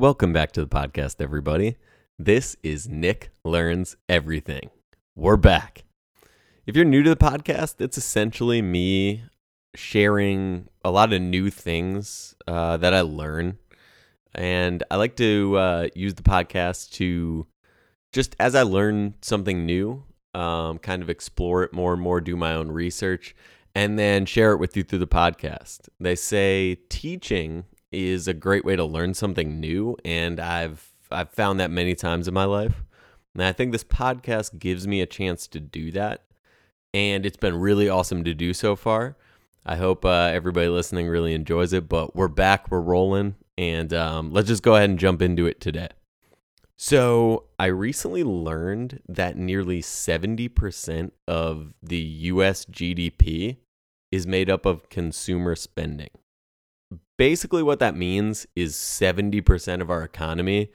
Welcome back to the podcast, everybody. This is Nick Learns Everything. We're back. If you're new to the podcast, it's essentially me sharing a lot of new things uh, that I learn. And I like to uh, use the podcast to just as I learn something new, um, kind of explore it more and more, do my own research, and then share it with you through the podcast. They say teaching is a great way to learn something new, and I've I've found that many times in my life. And I think this podcast gives me a chance to do that, and it's been really awesome to do so far. I hope uh, everybody listening really enjoys it. But we're back, we're rolling, and um, let's just go ahead and jump into it today. So, I recently learned that nearly 70% of the US GDP is made up of consumer spending. Basically, what that means is 70% of our economy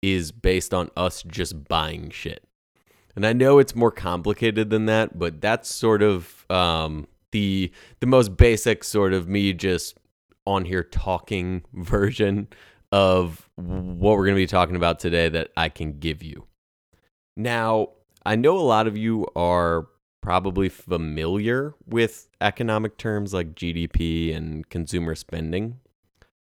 is based on us just buying shit. And I know it's more complicated than that, but that's sort of um, the the most basic sort of me just on here talking version of what we're going to be talking about today that I can give you. Now, I know a lot of you are probably familiar with economic terms like GDP and consumer spending,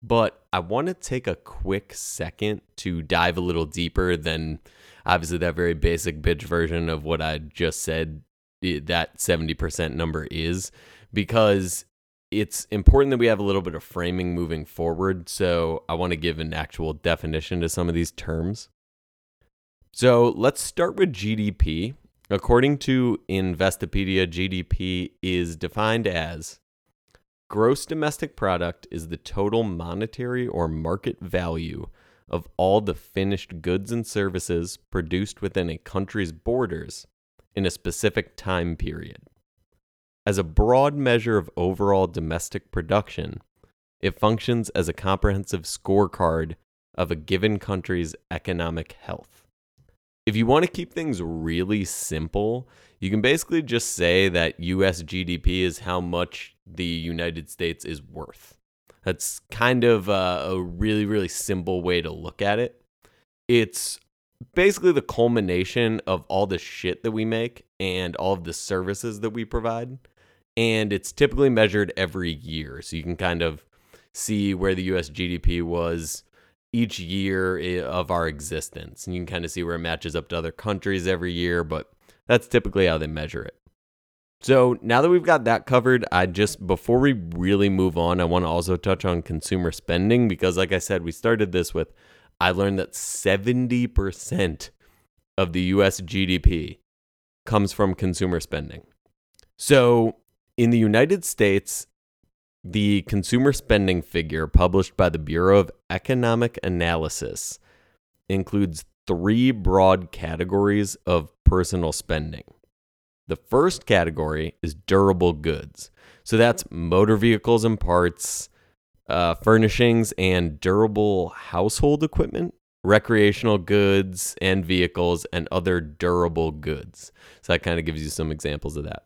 but I want to take a quick second to dive a little deeper than obviously that very basic bitch version of what I just said that 70% number is because it's important that we have a little bit of framing moving forward. So I want to give an actual definition to some of these terms. So let's start with GDP. According to Investopedia, GDP is defined as gross domestic product is the total monetary or market value of all the finished goods and services produced within a country's borders in a specific time period. As a broad measure of overall domestic production, it functions as a comprehensive scorecard of a given country's economic health. If you want to keep things really simple, you can basically just say that US GDP is how much the United States is worth. That's kind of a, a really, really simple way to look at it. It's basically the culmination of all the shit that we make and all of the services that we provide. And it's typically measured every year. So you can kind of see where the US GDP was each year of our existence. And you can kind of see where it matches up to other countries every year, but that's typically how they measure it. So now that we've got that covered, I just before we really move on, I want to also touch on consumer spending because like I said, we started this with I learned that 70% of the US GDP comes from consumer spending. So, in the United States, the consumer spending figure published by the Bureau of Economic Analysis includes three broad categories of personal spending. The first category is durable goods. So that's motor vehicles and parts, uh, furnishings and durable household equipment, recreational goods and vehicles, and other durable goods. So that kind of gives you some examples of that.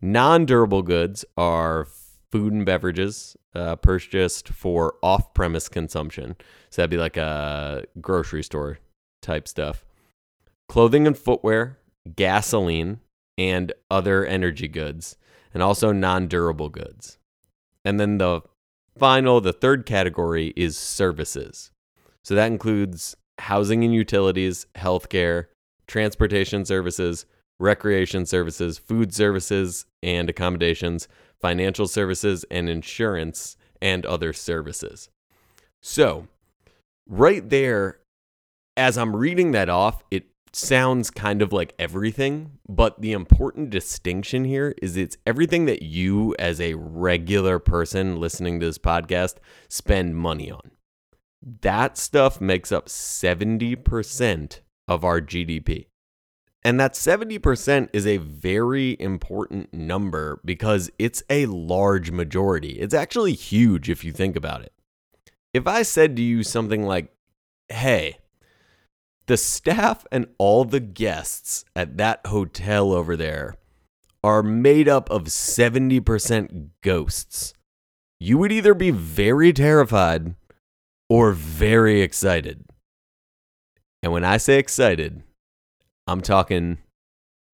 Non durable goods are food and beverages uh, purchased for off premise consumption. So that'd be like a grocery store type stuff. Clothing and footwear, gasoline, and other energy goods, and also non durable goods. And then the final, the third category is services. So that includes housing and utilities, healthcare, transportation services, recreation services, food services and accommodations, financial services, and insurance and other services. So, right there, as I'm reading that off, it sounds kind of like everything, but the important distinction here is it's everything that you, as a regular person listening to this podcast, spend money on. That stuff makes up 70% of our GDP. And that 70% is a very important number because it's a large majority. It's actually huge if you think about it. If I said to you something like, hey, the staff and all the guests at that hotel over there are made up of 70% ghosts. You would either be very terrified or very excited. And when I say excited, I'm talking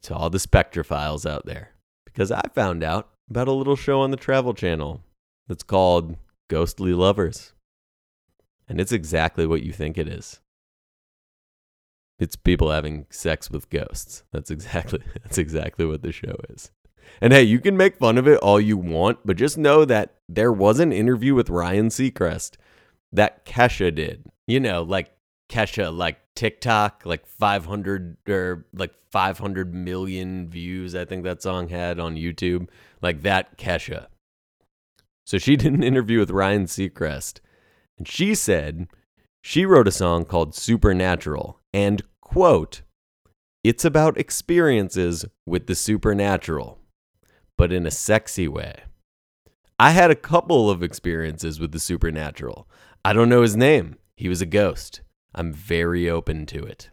to all the Spectrophiles out there because I found out about a little show on the Travel Channel that's called Ghostly Lovers. And it's exactly what you think it is. It's people having sex with ghosts. That's exactly that's exactly what the show is. And hey, you can make fun of it all you want, but just know that there was an interview with Ryan Seacrest that Kesha did. You know, like Kesha, like TikTok, like 500 or like 500 million views, I think that song had on YouTube. Like that Kesha. So she did an interview with Ryan Seacrest, and she said she wrote a song called Supernatural, and quote, it's about experiences with the supernatural, but in a sexy way. I had a couple of experiences with the supernatural. I don't know his name. He was a ghost. I'm very open to it.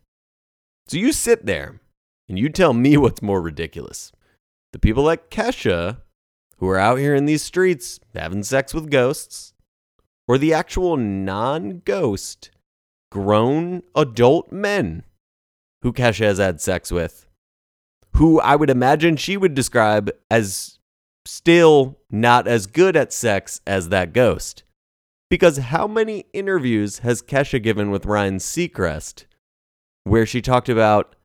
So you sit there and you tell me what's more ridiculous. The people like Kesha, who are out here in these streets having sex with ghosts, or the actual non ghost, grown adult men who Kesha has had sex with, who I would imagine she would describe as still not as good at sex as that ghost. Because how many interviews has Kesha given with Ryan Seacrest where she talked about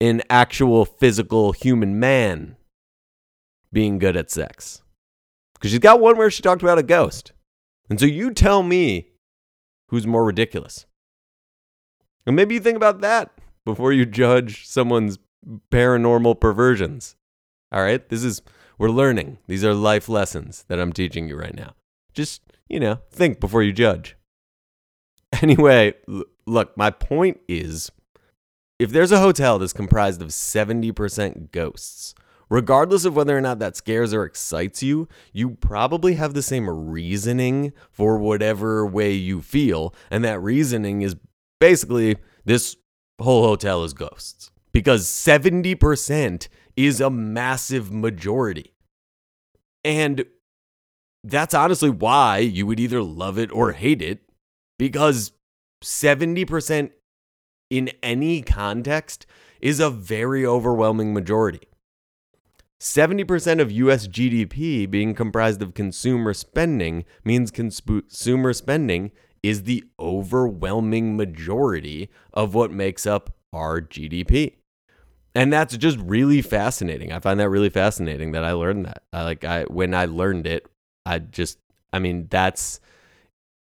an actual physical human man being good at sex? Because she's got one where she talked about a ghost. And so you tell me who's more ridiculous. And maybe you think about that before you judge someone's paranormal perversions. All right? This is, we're learning. These are life lessons that I'm teaching you right now. Just you know, think before you judge. Anyway, l- look, my point is if there's a hotel that's comprised of 70% ghosts, regardless of whether or not that scares or excites you, you probably have the same reasoning for whatever way you feel. And that reasoning is basically this whole hotel is ghosts because 70% is a massive majority. And that's honestly why you would either love it or hate it because 70% in any context is a very overwhelming majority. 70% of US GDP being comprised of consumer spending means consumer spending is the overwhelming majority of what makes up our GDP. And that's just really fascinating. I find that really fascinating that I learned that. I like I when I learned it I just, I mean, that's,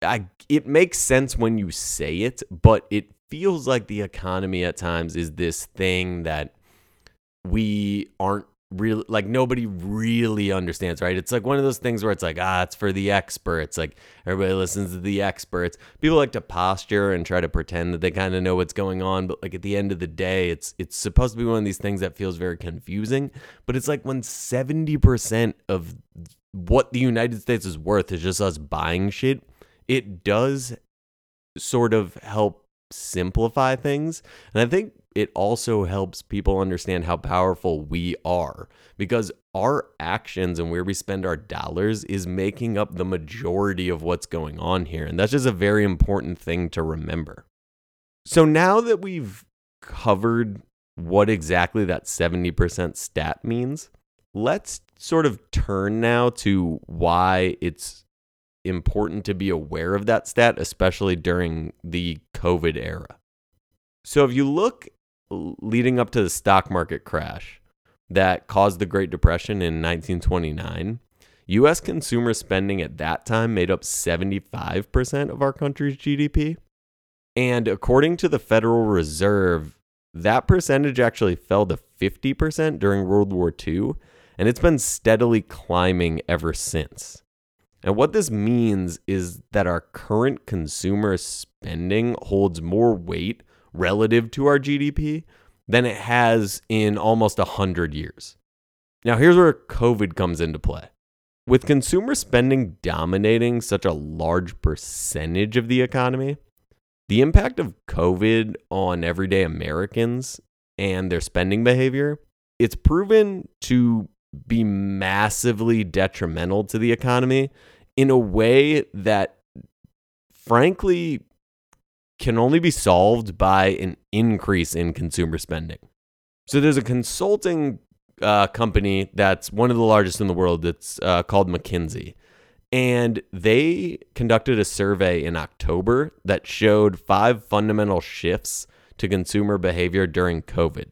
I, it makes sense when you say it, but it feels like the economy at times is this thing that we aren't really like nobody really understands right? It's like one of those things where it's like ah it's for the experts like everybody listens to the experts. People like to posture and try to pretend that they kind of know what's going on but like at the end of the day it's it's supposed to be one of these things that feels very confusing but it's like when 70% of what the United States is worth is just us buying shit, it does sort of help simplify things. And I think it also helps people understand how powerful we are because our actions and where we spend our dollars is making up the majority of what's going on here. And that's just a very important thing to remember. So now that we've covered what exactly that 70% stat means, let's sort of turn now to why it's important to be aware of that stat, especially during the COVID era. So, if you look leading up to the stock market crash that caused the Great Depression in 1929, US consumer spending at that time made up 75% of our country's GDP. And according to the Federal Reserve, that percentage actually fell to 50% during World War II and it's been steadily climbing ever since. And what this means is that our current consumer spending holds more weight relative to our GDP than it has in almost 100 years. Now, here's where COVID comes into play. With consumer spending dominating such a large percentage of the economy, the impact of COVID on everyday Americans and their spending behavior, it's proven to be massively detrimental to the economy in a way that frankly can only be solved by an increase in consumer spending. So there's a consulting uh, company that's one of the largest in the world that's uh, called McKinsey. And they conducted a survey in October that showed five fundamental shifts to consumer behavior during COVID.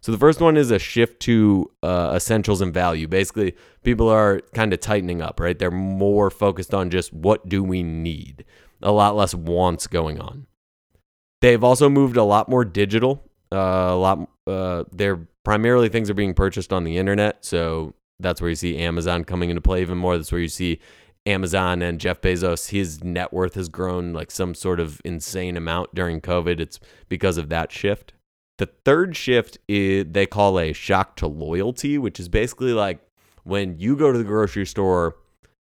So the first one is a shift to uh, essentials and value. Basically, people are kind of tightening up, right? They're more focused on just what do we need, a lot less wants going on. They've also moved a lot more digital. Uh, a lot. Uh, they're primarily things are being purchased on the internet, so that's where you see Amazon coming into play even more. That's where you see Amazon and Jeff Bezos, his net worth has grown like some sort of insane amount during COVID. It's because of that shift. The third shift is they call a shock to loyalty, which is basically like when you go to the grocery store,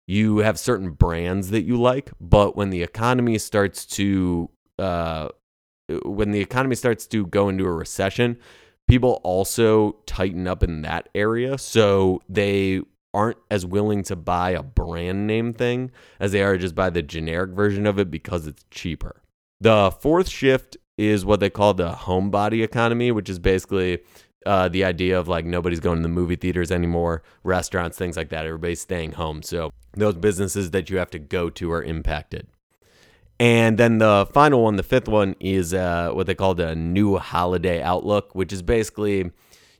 you have certain brands that you like, but when the economy starts to uh, when the economy starts to go into a recession, people also tighten up in that area. So they aren't as willing to buy a brand name thing as they are just buy the generic version of it because it's cheaper. The fourth shift is what they call the homebody economy, which is basically uh, the idea of like nobody's going to the movie theaters anymore, restaurants, things like that. Everybody's staying home. So those businesses that you have to go to are impacted. And then the final one, the fifth one, is uh, what they call the new holiday outlook, which is basically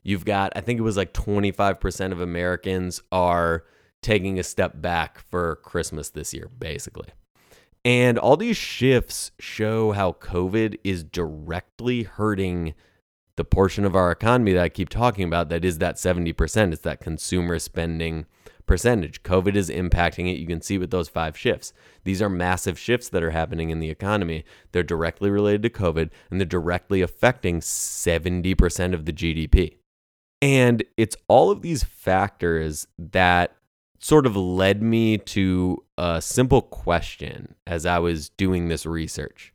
you've got, I think it was like 25% of Americans are taking a step back for Christmas this year, basically. And all these shifts show how COVID is directly hurting the portion of our economy that I keep talking about that is that 70%. It's that consumer spending percentage. COVID is impacting it. You can see with those five shifts. These are massive shifts that are happening in the economy. They're directly related to COVID and they're directly affecting 70% of the GDP. And it's all of these factors that sort of led me to a simple question as I was doing this research.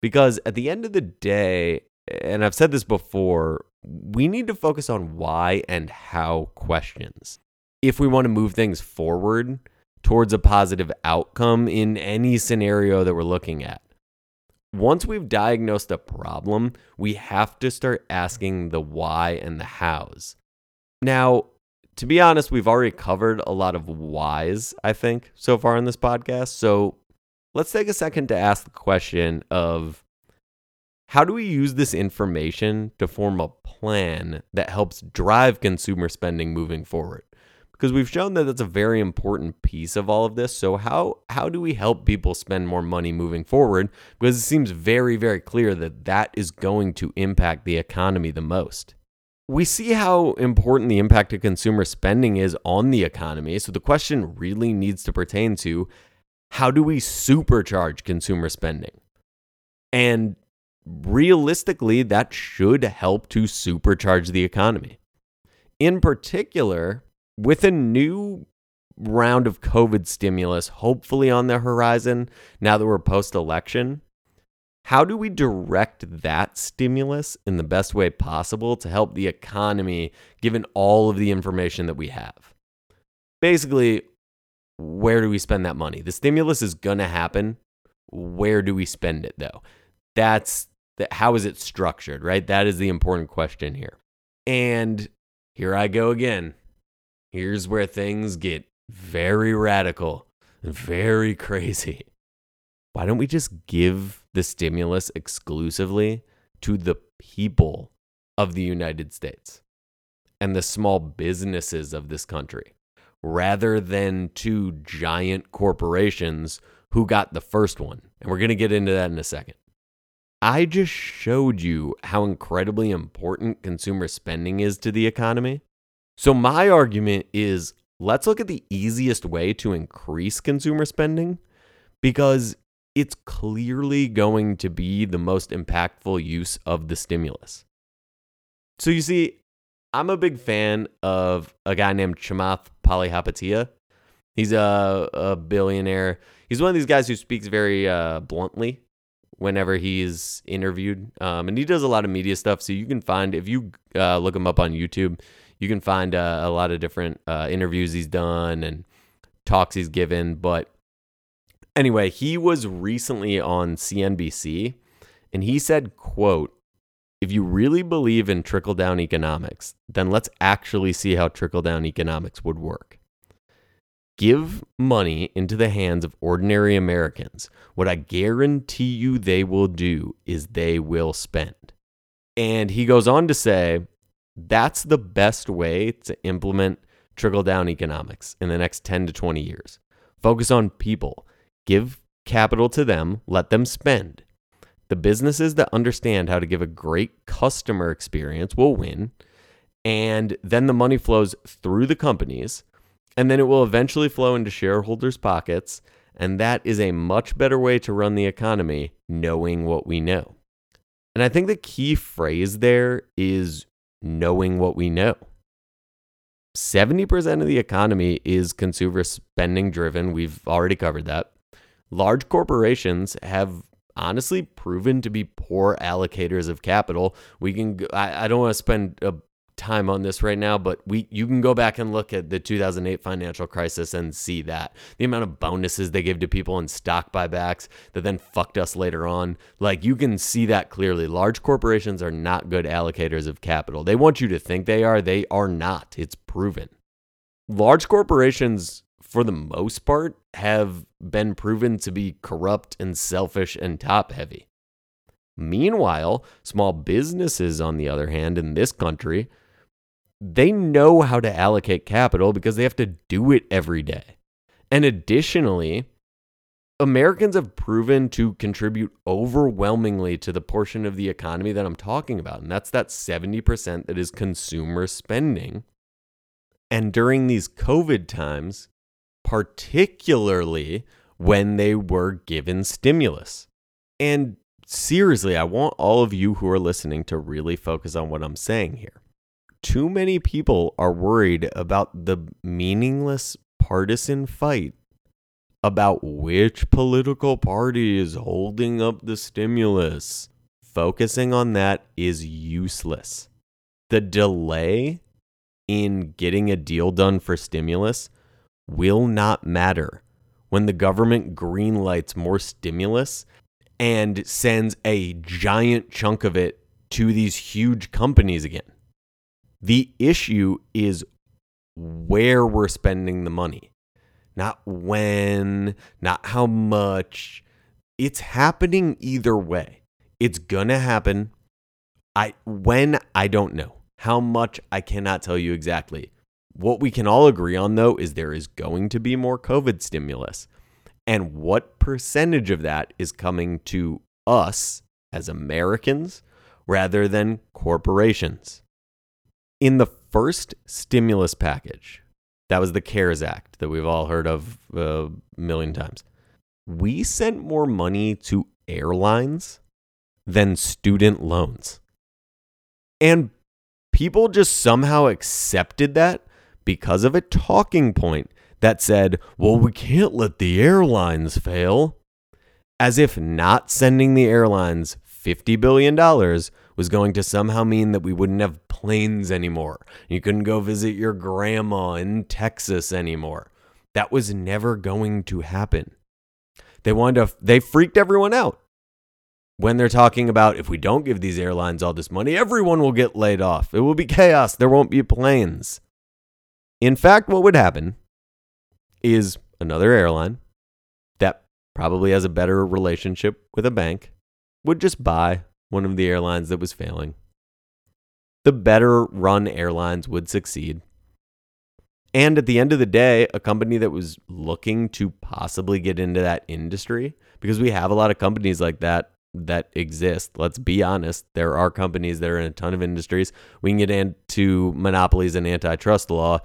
Because at the end of the day, and I've said this before, we need to focus on why and how questions. If we want to move things forward towards a positive outcome in any scenario that we're looking at. Once we've diagnosed a problem, we have to start asking the why and the hows. Now, to be honest, we've already covered a lot of whys, I think, so far in this podcast. So let's take a second to ask the question of how do we use this information to form a plan that helps drive consumer spending moving forward? Because we've shown that that's a very important piece of all of this. So how how do we help people spend more money moving forward? Because it seems very very clear that that is going to impact the economy the most we see how important the impact of consumer spending is on the economy. So the question really needs to pertain to how do we supercharge consumer spending? And realistically, that should help to supercharge the economy. In particular, with a new round of COVID stimulus hopefully on the horizon now that we're post election, how do we direct that stimulus in the best way possible to help the economy given all of the information that we have? Basically, where do we spend that money? The stimulus is going to happen. Where do we spend it though? That's the, how is it structured, right? That is the important question here. And here I go again. Here's where things get very radical, very crazy. Why don't we just give the stimulus exclusively to the people of the United States and the small businesses of this country rather than to giant corporations who got the first one. And we're going to get into that in a second. I just showed you how incredibly important consumer spending is to the economy. So, my argument is let's look at the easiest way to increase consumer spending because it's clearly going to be the most impactful use of the stimulus. So you see, I'm a big fan of a guy named Chamath Palihapitiya. He's a, a billionaire. He's one of these guys who speaks very uh, bluntly whenever he's interviewed. Um, and he does a lot of media stuff. So you can find, if you uh, look him up on YouTube, you can find uh, a lot of different uh, interviews he's done and talks he's given. But Anyway, he was recently on CNBC and he said, quote, if you really believe in trickle down economics, then let's actually see how trickle down economics would work. Give money into the hands of ordinary Americans. What I guarantee you they will do is they will spend. And he goes on to say that's the best way to implement trickle down economics in the next 10 to 20 years. Focus on people, give capital to them, let them spend. The businesses that understand how to give a great customer experience will win. And then the money flows through the companies, and then it will eventually flow into shareholders' pockets. And that is a much better way to run the economy, knowing what we know. And I think the key phrase there is knowing what we know. 70% of the economy is consumer spending driven. We've already covered that. Large corporations have honestly proven to be poor allocators of capital. We can, I, I don't want to spend a time on this right now, but we you can go back and look at the 2008 financial crisis and see that the amount of bonuses they gave to people in stock buybacks that then fucked us later on. Like you can see that clearly. Large corporations are not good allocators of capital. They want you to think they are, they are not. It's proven. Large corporations for the most part, have been proven to be corrupt and selfish and top heavy. Meanwhile, small businesses, on the other hand, in this country, they know how to allocate capital because they have to do it every day. And additionally, Americans have proven to contribute overwhelmingly to the portion of the economy that I'm talking about. And that's that 70% that is consumer spending. And during these COVID times, particularly when they were given stimulus. And seriously, I want all of you who are listening to really focus on what I'm saying here. Too many people are worried about the meaningless partisan fight about which political party is holding up the stimulus. Focusing on that is useless. The delay in getting a deal done for stimulus will not matter when the government greenlights more stimulus and sends a giant chunk of it to these huge companies again. The issue is where we're spending the money, not when, not how much. It's happening either way. It's going to happen. I when I don't know. How much I cannot tell you exactly. What we can all agree on, though, is there is going to be more COVID stimulus. And what percentage of that is coming to us as Americans rather than corporations? In the first stimulus package, that was the CARES Act that we've all heard of uh, a million times. We sent more money to airlines than student loans. And people just somehow accepted that because of a talking point that said, well, we can't let the airlines fail. As if not sending the airlines $50 billion was going to somehow mean that we wouldn't have planes anymore. You couldn't go visit your grandma in Texas anymore. That was never going to happen. They wanted to, they freaked everyone out when they're talking about if we don't give these airlines all this money, everyone will get laid off. It will be chaos. There won't be planes. In fact, what would happen is another airline that probably has a better relationship with a bank would just buy one of the airlines that was failing. The better run airlines would succeed. And at the end of the day, a company that was looking to possibly get into that industry, because we have a lot of companies like that that exist. Let's be honest. There are companies that are in a ton of industries. We can get into monopolies and antitrust law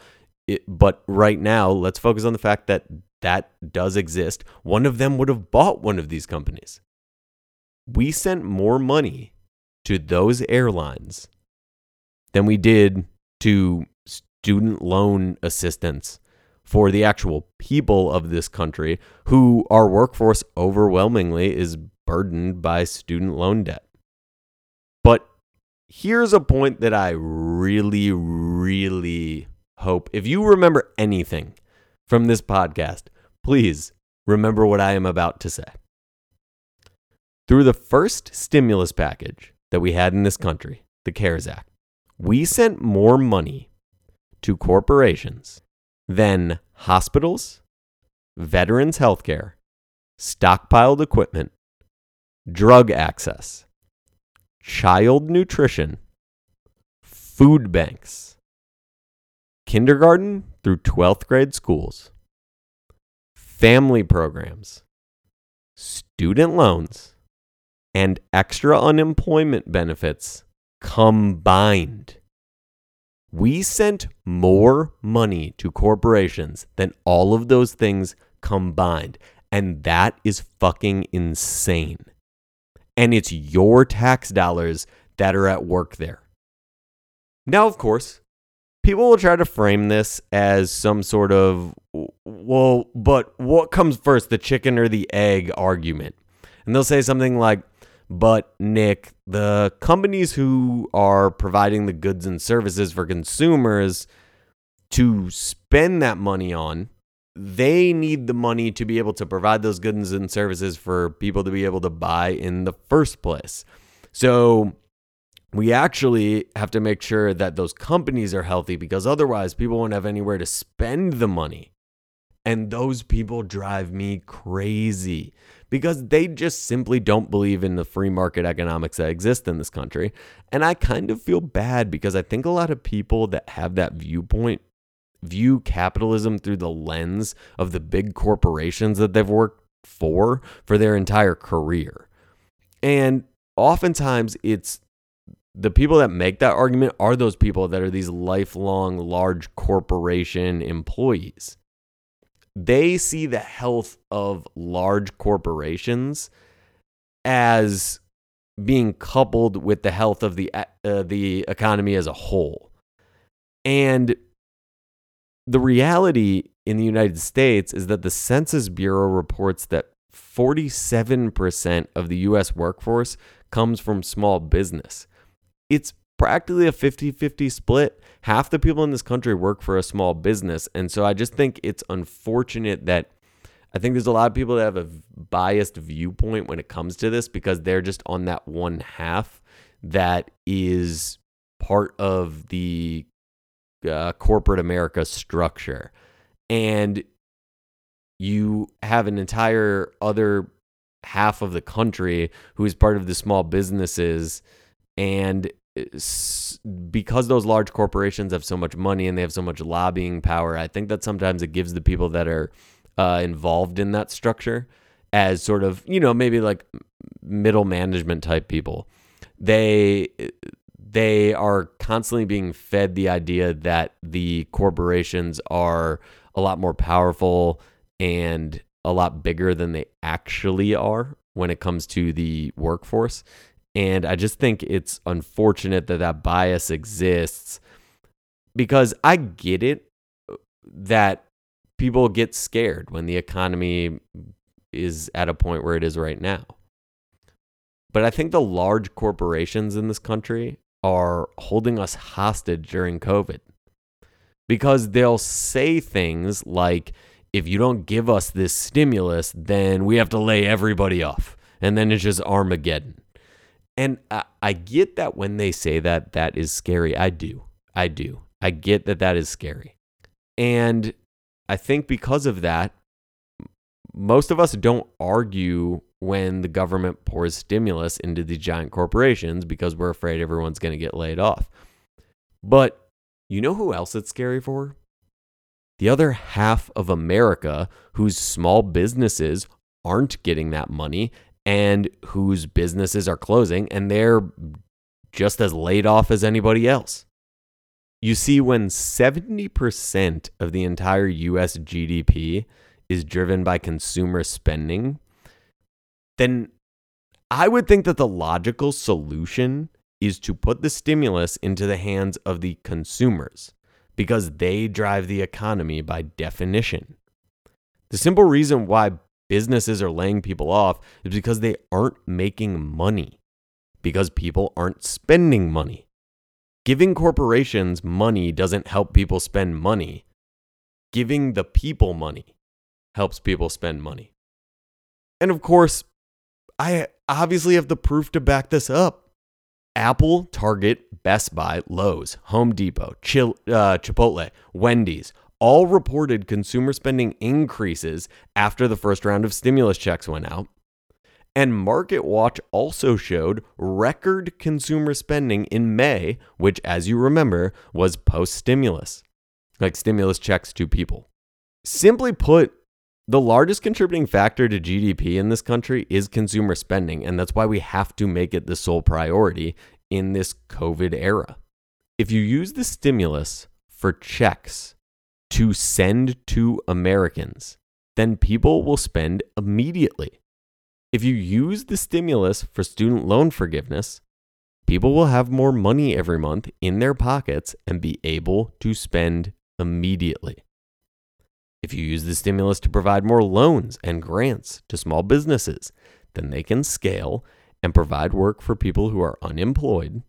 it, but right now, let's focus on the fact that that does exist. One of them would have bought one of these companies. We sent more money to those airlines than we did to student loan assistance for the actual people of this country who our workforce overwhelmingly is burdened by student loan debt. But here's a point that I really, really hope. If you remember anything from this podcast, please remember what I am about to say. Through the first stimulus package that we had in this country, the CARES Act, we sent more money to corporations than hospitals, veterans healthcare, stockpiled equipment, drug access, child nutrition, food banks, kindergarten through 12th grade schools, family programs, student loans, and extra unemployment benefits combined. We sent more money to corporations than all of those things combined. And that is fucking insane. And it's your tax dollars that are at work there. Now, of course, people will try to frame this as some sort of, well, but what comes first, the chicken or the egg argument? And they'll say something like, but Nick, the companies who are providing the goods and services for consumers to spend that money on, they need the money to be able to provide those goods and services for people to be able to buy in the first place. So we actually have to make sure that those companies are healthy because otherwise people won't have anywhere to spend the money. And those people drive me crazy because they just simply don't believe in the free market economics that exist in this country. And I kind of feel bad because I think a lot of people that have that viewpoint view capitalism through the lens of the big corporations that they've worked for for their entire career. And oftentimes it's the people that make that argument are those people that are these lifelong large corporation employees they see the health of large corporations as being coupled with the health of the uh, the economy as a whole. And the reality in the United States is that the Census Bureau reports that 47% of the US workforce comes from small business. It's practically a 50 50 split. Half the people in this country work for a small business. And so I just think it's unfortunate that I think there's a lot of people that have a biased viewpoint when it comes to this because they're just on that one half that is part of the uh, corporate America structure. And you have an entire other half of the country who is part of the small businesses and because those large corporations have so much money and they have so much lobbying power, I think that sometimes it gives the people that are uh, involved in that structure as sort of, you know, maybe like middle management type people. They they are constantly being fed the idea that the corporations are a lot more powerful and a lot bigger than they actually are when it comes to the workforce. And I just think it's unfortunate that that bias exists because I get it uh, that people get scared when the economy is at a point where it is right now. But I think the large corporations in this country are holding us hostage during COVID because they'll say things like, if you don't give us this stimulus, then we have to lay everybody off. And then it's just Armageddon. And I, I get that when they say that, that is scary. I do. I do. I get that that is scary. And I think because of that, most of us don't argue when the government pours stimulus into the giant corporations because we're afraid everyone's going to get laid off. But you know who else it's scary for? The other half of America whose small businesses aren't getting that money and whose businesses are closing and they're just as laid off as anybody else. You see, when 70% of the entire US GDP is driven by consumer spending, then I would think that the logical solution is to put the stimulus into the hands of the consumers because they drive the economy by definition. The simple reason why businesses are laying people off is because they aren't making money, because people aren't spending money. Giving corporations money doesn't help people spend money. Giving the people money helps people spend money. And of course, I obviously have the proof to back this up. Apple, Target, Best Buy, Lowe's, Home Depot, Chil- uh, Chipotle, Wendy's all reported consumer spending increases after the first round of stimulus checks went out. And MarketWatch also showed record consumer spending in May, which, as you remember, was post stimulus, like stimulus checks to people. Simply put, the largest contributing factor to GDP in this country is consumer spending, and that's why we have to make it the sole priority in this COVID era. If you use the stimulus for checks to send to Americans, then people will spend immediately. If you use the stimulus for student loan forgiveness, people will have more money every month in their pockets and be able to spend immediately. If you use the stimulus to provide more loans and grants to small businesses, then they can scale and provide work for people who are unemployed,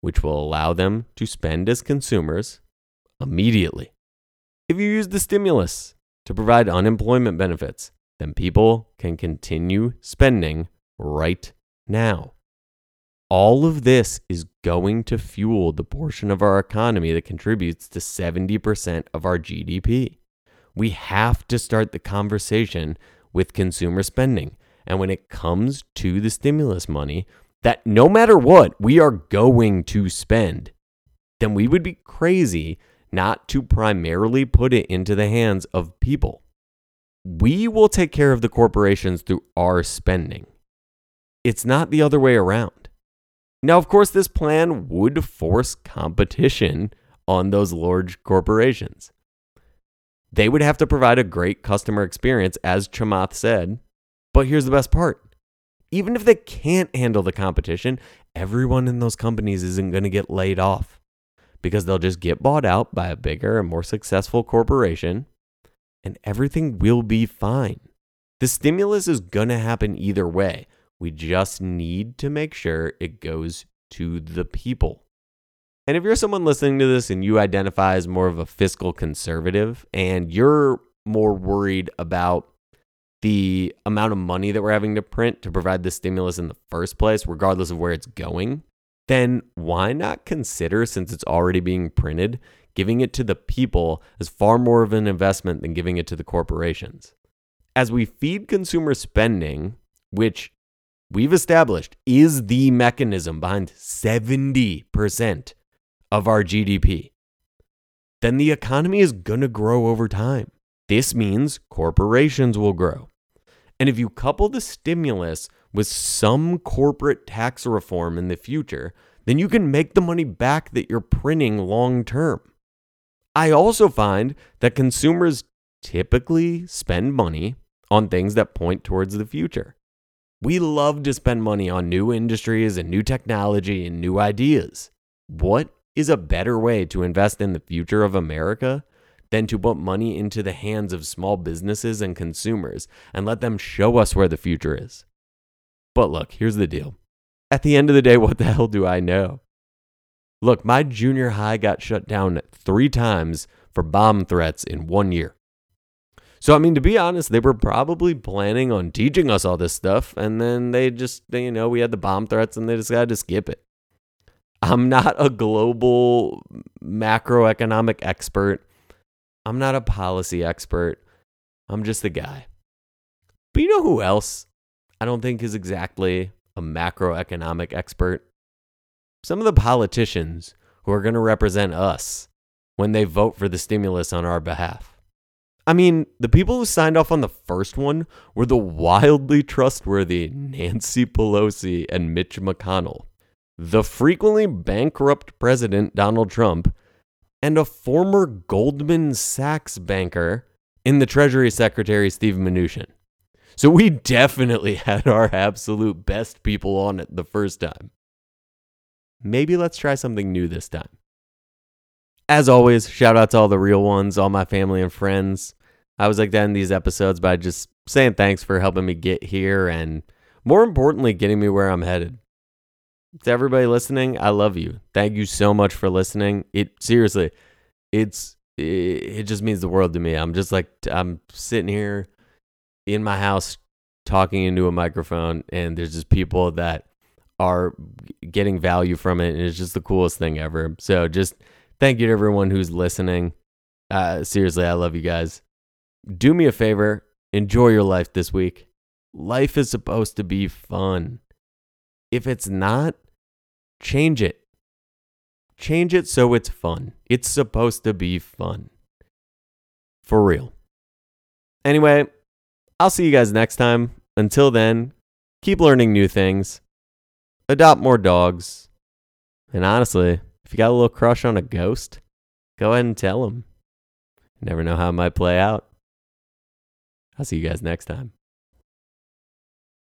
which will allow them to spend as consumers immediately. If you use the stimulus to provide unemployment benefits, then people can continue spending right now. All of this is going to fuel the portion of our economy that contributes to 70% of our GDP. We have to start the conversation with consumer spending. And when it comes to the stimulus money, that no matter what, we are going to spend, then we would be crazy not to primarily put it into the hands of people. We will take care of the corporations through our spending. It's not the other way around. Now, of course, this plan would force competition on those large corporations. They would have to provide a great customer experience, as Chamath said. But here's the best part even if they can't handle the competition, everyone in those companies isn't going to get laid off because they'll just get bought out by a bigger and more successful corporation and everything will be fine. The stimulus is going to happen either way. We just need to make sure it goes to the people. And if you're someone listening to this and you identify as more of a fiscal conservative and you're more worried about the amount of money that we're having to print to provide the stimulus in the first place, regardless of where it's going, then why not consider, since it's already being printed, giving it to the people as far more of an investment than giving it to the corporations? As we feed consumer spending, which we've established is the mechanism behind 70% of our GDP, then the economy is going to grow over time. This means corporations will grow. And if you couple the stimulus with some corporate tax reform in the future, then you can make the money back that you're printing long term. I also find that consumers typically spend money on things that point towards the future. We love to spend money on new industries and new technology and new ideas. What is a better way to invest in the future of America than to put money into the hands of small businesses and consumers and let them show us where the future is. But look, here's the deal. At the end of the day, what the hell do I know? Look, my junior high got shut down three times for bomb threats in one year. So, I mean, to be honest, they were probably planning on teaching us all this stuff, and then they just, you know, we had the bomb threats and they just decided to skip it. I'm not a global macroeconomic expert. I'm not a policy expert. I'm just a guy. But you know who else I don't think is exactly a macroeconomic expert? Some of the politicians who are going to represent us when they vote for the stimulus on our behalf. I mean, the people who signed off on the first one were the wildly trustworthy Nancy Pelosi and Mitch McConnell the frequently bankrupt President Donald Trump, and a former Goldman Sachs banker in the Treasury Secretary Steve Mnuchin. So we definitely had our absolute best people on it the first time. Maybe let's try something new this time. As always, shout out to all the real ones, all my family and friends. I was like that in these episodes by just saying thanks for helping me get here and more importantly, getting me where I'm headed to everybody listening, I love you. Thank you so much for listening. It seriously, it's it, it just means the world to me. I'm just like I'm sitting here in my house talking into a microphone and there's just people that are getting value from it and it's just the coolest thing ever. So just thank you to everyone who's listening. Uh, seriously, I love you guys. Do me a favor, enjoy your life this week. Life is supposed to be fun. If it's not, change it. Change it so it's fun. It's supposed to be fun. For real. Anyway, I'll see you guys next time. Until then, keep learning new things, adopt more dogs, and honestly, if you got a little crush on a ghost, go ahead and tell him. Never know how it might play out. I'll see you guys next time.